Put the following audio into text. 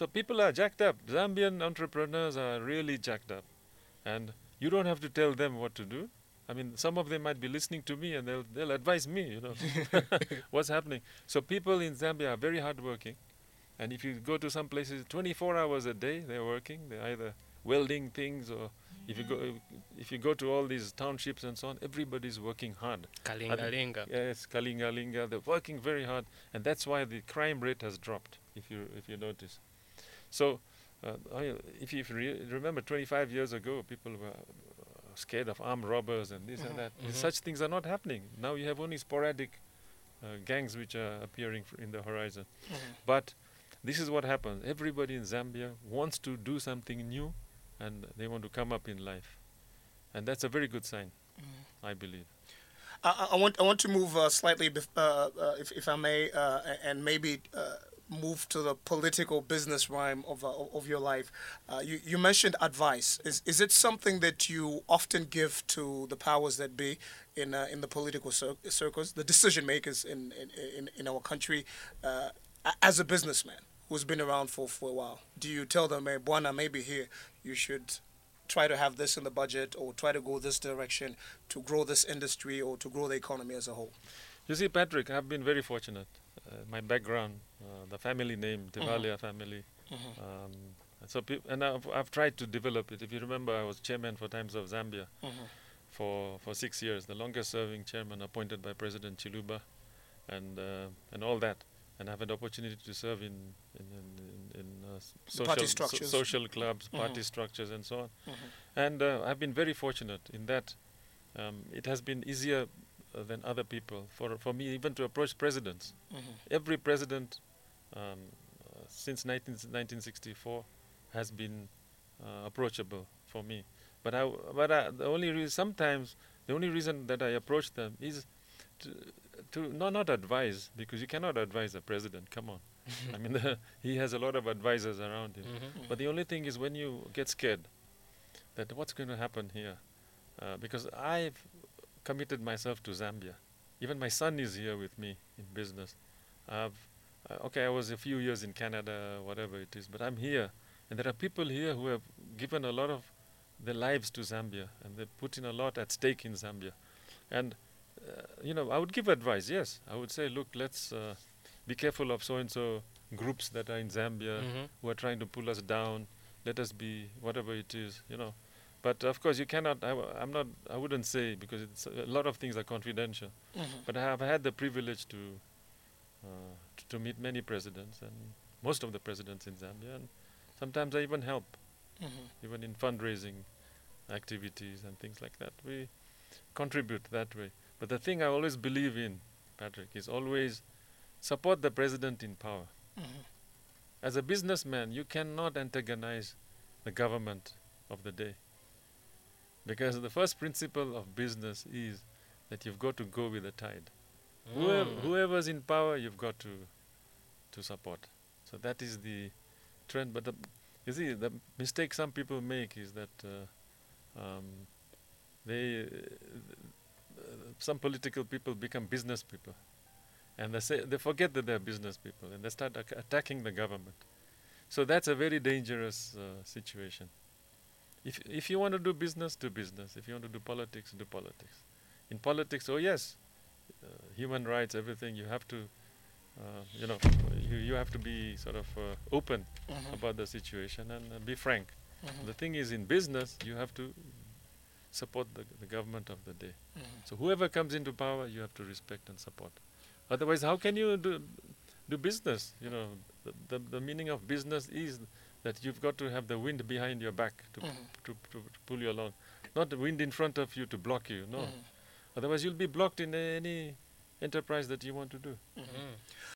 So people are jacked up. Zambian entrepreneurs are really jacked up. And you don't have to tell them what to do. I mean, some of them might be listening to me and they'll, they'll advise me, you know, what's happening. So people in Zambia are very hardworking. And if you go to some places, 24 hours a day, they're working. They're either welding things or if you go mm. if you go to all these townships and so on, everybody's working hard. Kalingalinga. Yes, Kalingalinga, they're working very hard, and that's why the crime rate has dropped. If you if you notice, so uh, if you re- remember, 25 years ago, people were uh, scared of armed robbers and this and that. Mhm. Such things are not happening now. You have only sporadic uh, gangs which are appearing fr- in the horizon. But this is what happens. Everybody in Zambia wants to do something new, and they want to come up in life, and that's a very good sign, I believe. I, I- I want I want to move uh, slightly, bef- uh, uh, if, if I may, uh, and maybe uh, move to the political business rhyme of uh, of your life. Uh, you you mentioned advice. Is is it something that you often give to the powers that be in uh, in the political cir- circles, the decision makers in in, in, in our country, uh, as a businessman who's been around for, for a while? Do you tell them, hey, Bwana, maybe here you should try to have this in the budget or try to go this direction to grow this industry or to grow the economy as a whole. You see, Patrick, I've been very fortunate. Uh, my background, uh, the family name, Tivalia family. Um, so, peop and I've, I've tried to develop it. If you remember, I was chairman for Times of Zambia for, for six years, the longest serving chairman appointed by President Chiluba, and uh, and all that. And I've had opportunity to serve in in, in, in uh, social, so- social clubs, party Mhm. structures, and so on. Mhm. And uh, I've been very fortunate in that um, it has been easier uh, than other people for for me even to approach presidents. Every president um, uh, since 19, 1964 has been uh, approachable for me. But I, but I, the only reason sometimes the only reason that I approach them is to, to no, not advise because you cannot advise a president. Come on, I mean he has a lot of advisors around him. Mhm. But the only thing is when you get scared that what's going to happen here, uh, because I've committed myself to Zambia. Even my son is here with me in business. I've, uh, okay, I was a few years in Canada, whatever it is, but I'm here, and there are people here who have given a lot of their lives to Zambia, and they put in a lot at stake in Zambia. And uh, you know, I would give advice. Yes, I would say, look, let's uh, be careful of so and so groups that are in Zambia Mhm. who are trying to pull us down. Let us be whatever it is, you know. But of course, you cannot. I, am not. I wouldn't say because it's a lot of things are confidential. Mm-hmm. But I have had the privilege to uh, to, to meet many presidents and most of the presidents in Zambia, and sometimes I even help, mm-hmm. even in fundraising activities and things like that. We contribute that way. But the thing I always believe in, Patrick, is always support the president in power. Mm-hmm. As a businessman, you cannot antagonize the government of the day. Because the first principle of business is that you've got to go with the tide. Whoever, Mm. whoever's in power, you've got to to support. So that is the trend. But the, you see, the mistake some people make is that uh, um, they uh, some political people become business people, and they say they forget that they're business people, and they start ac- attacking the government. So that's a very dangerous uh, situation. If if you want to do business, do business. If you want to do politics, do politics. In politics, oh yes, uh, human rights, everything. You have to, uh, you know, you you have to be sort of uh, open about the situation and uh, be frank. The thing is, in business, you have to support the, the government of the day. So whoever comes into power, you have to respect and support. Otherwise, how can you do do business? You know, the, the, the meaning of business is that you've got to have the wind behind your back to, mm-hmm. to, to, to pull you along, not the wind in front of you to block you. No, mm-hmm. otherwise you'll be blocked in any enterprise that you want to do. Mm-hmm. Mm.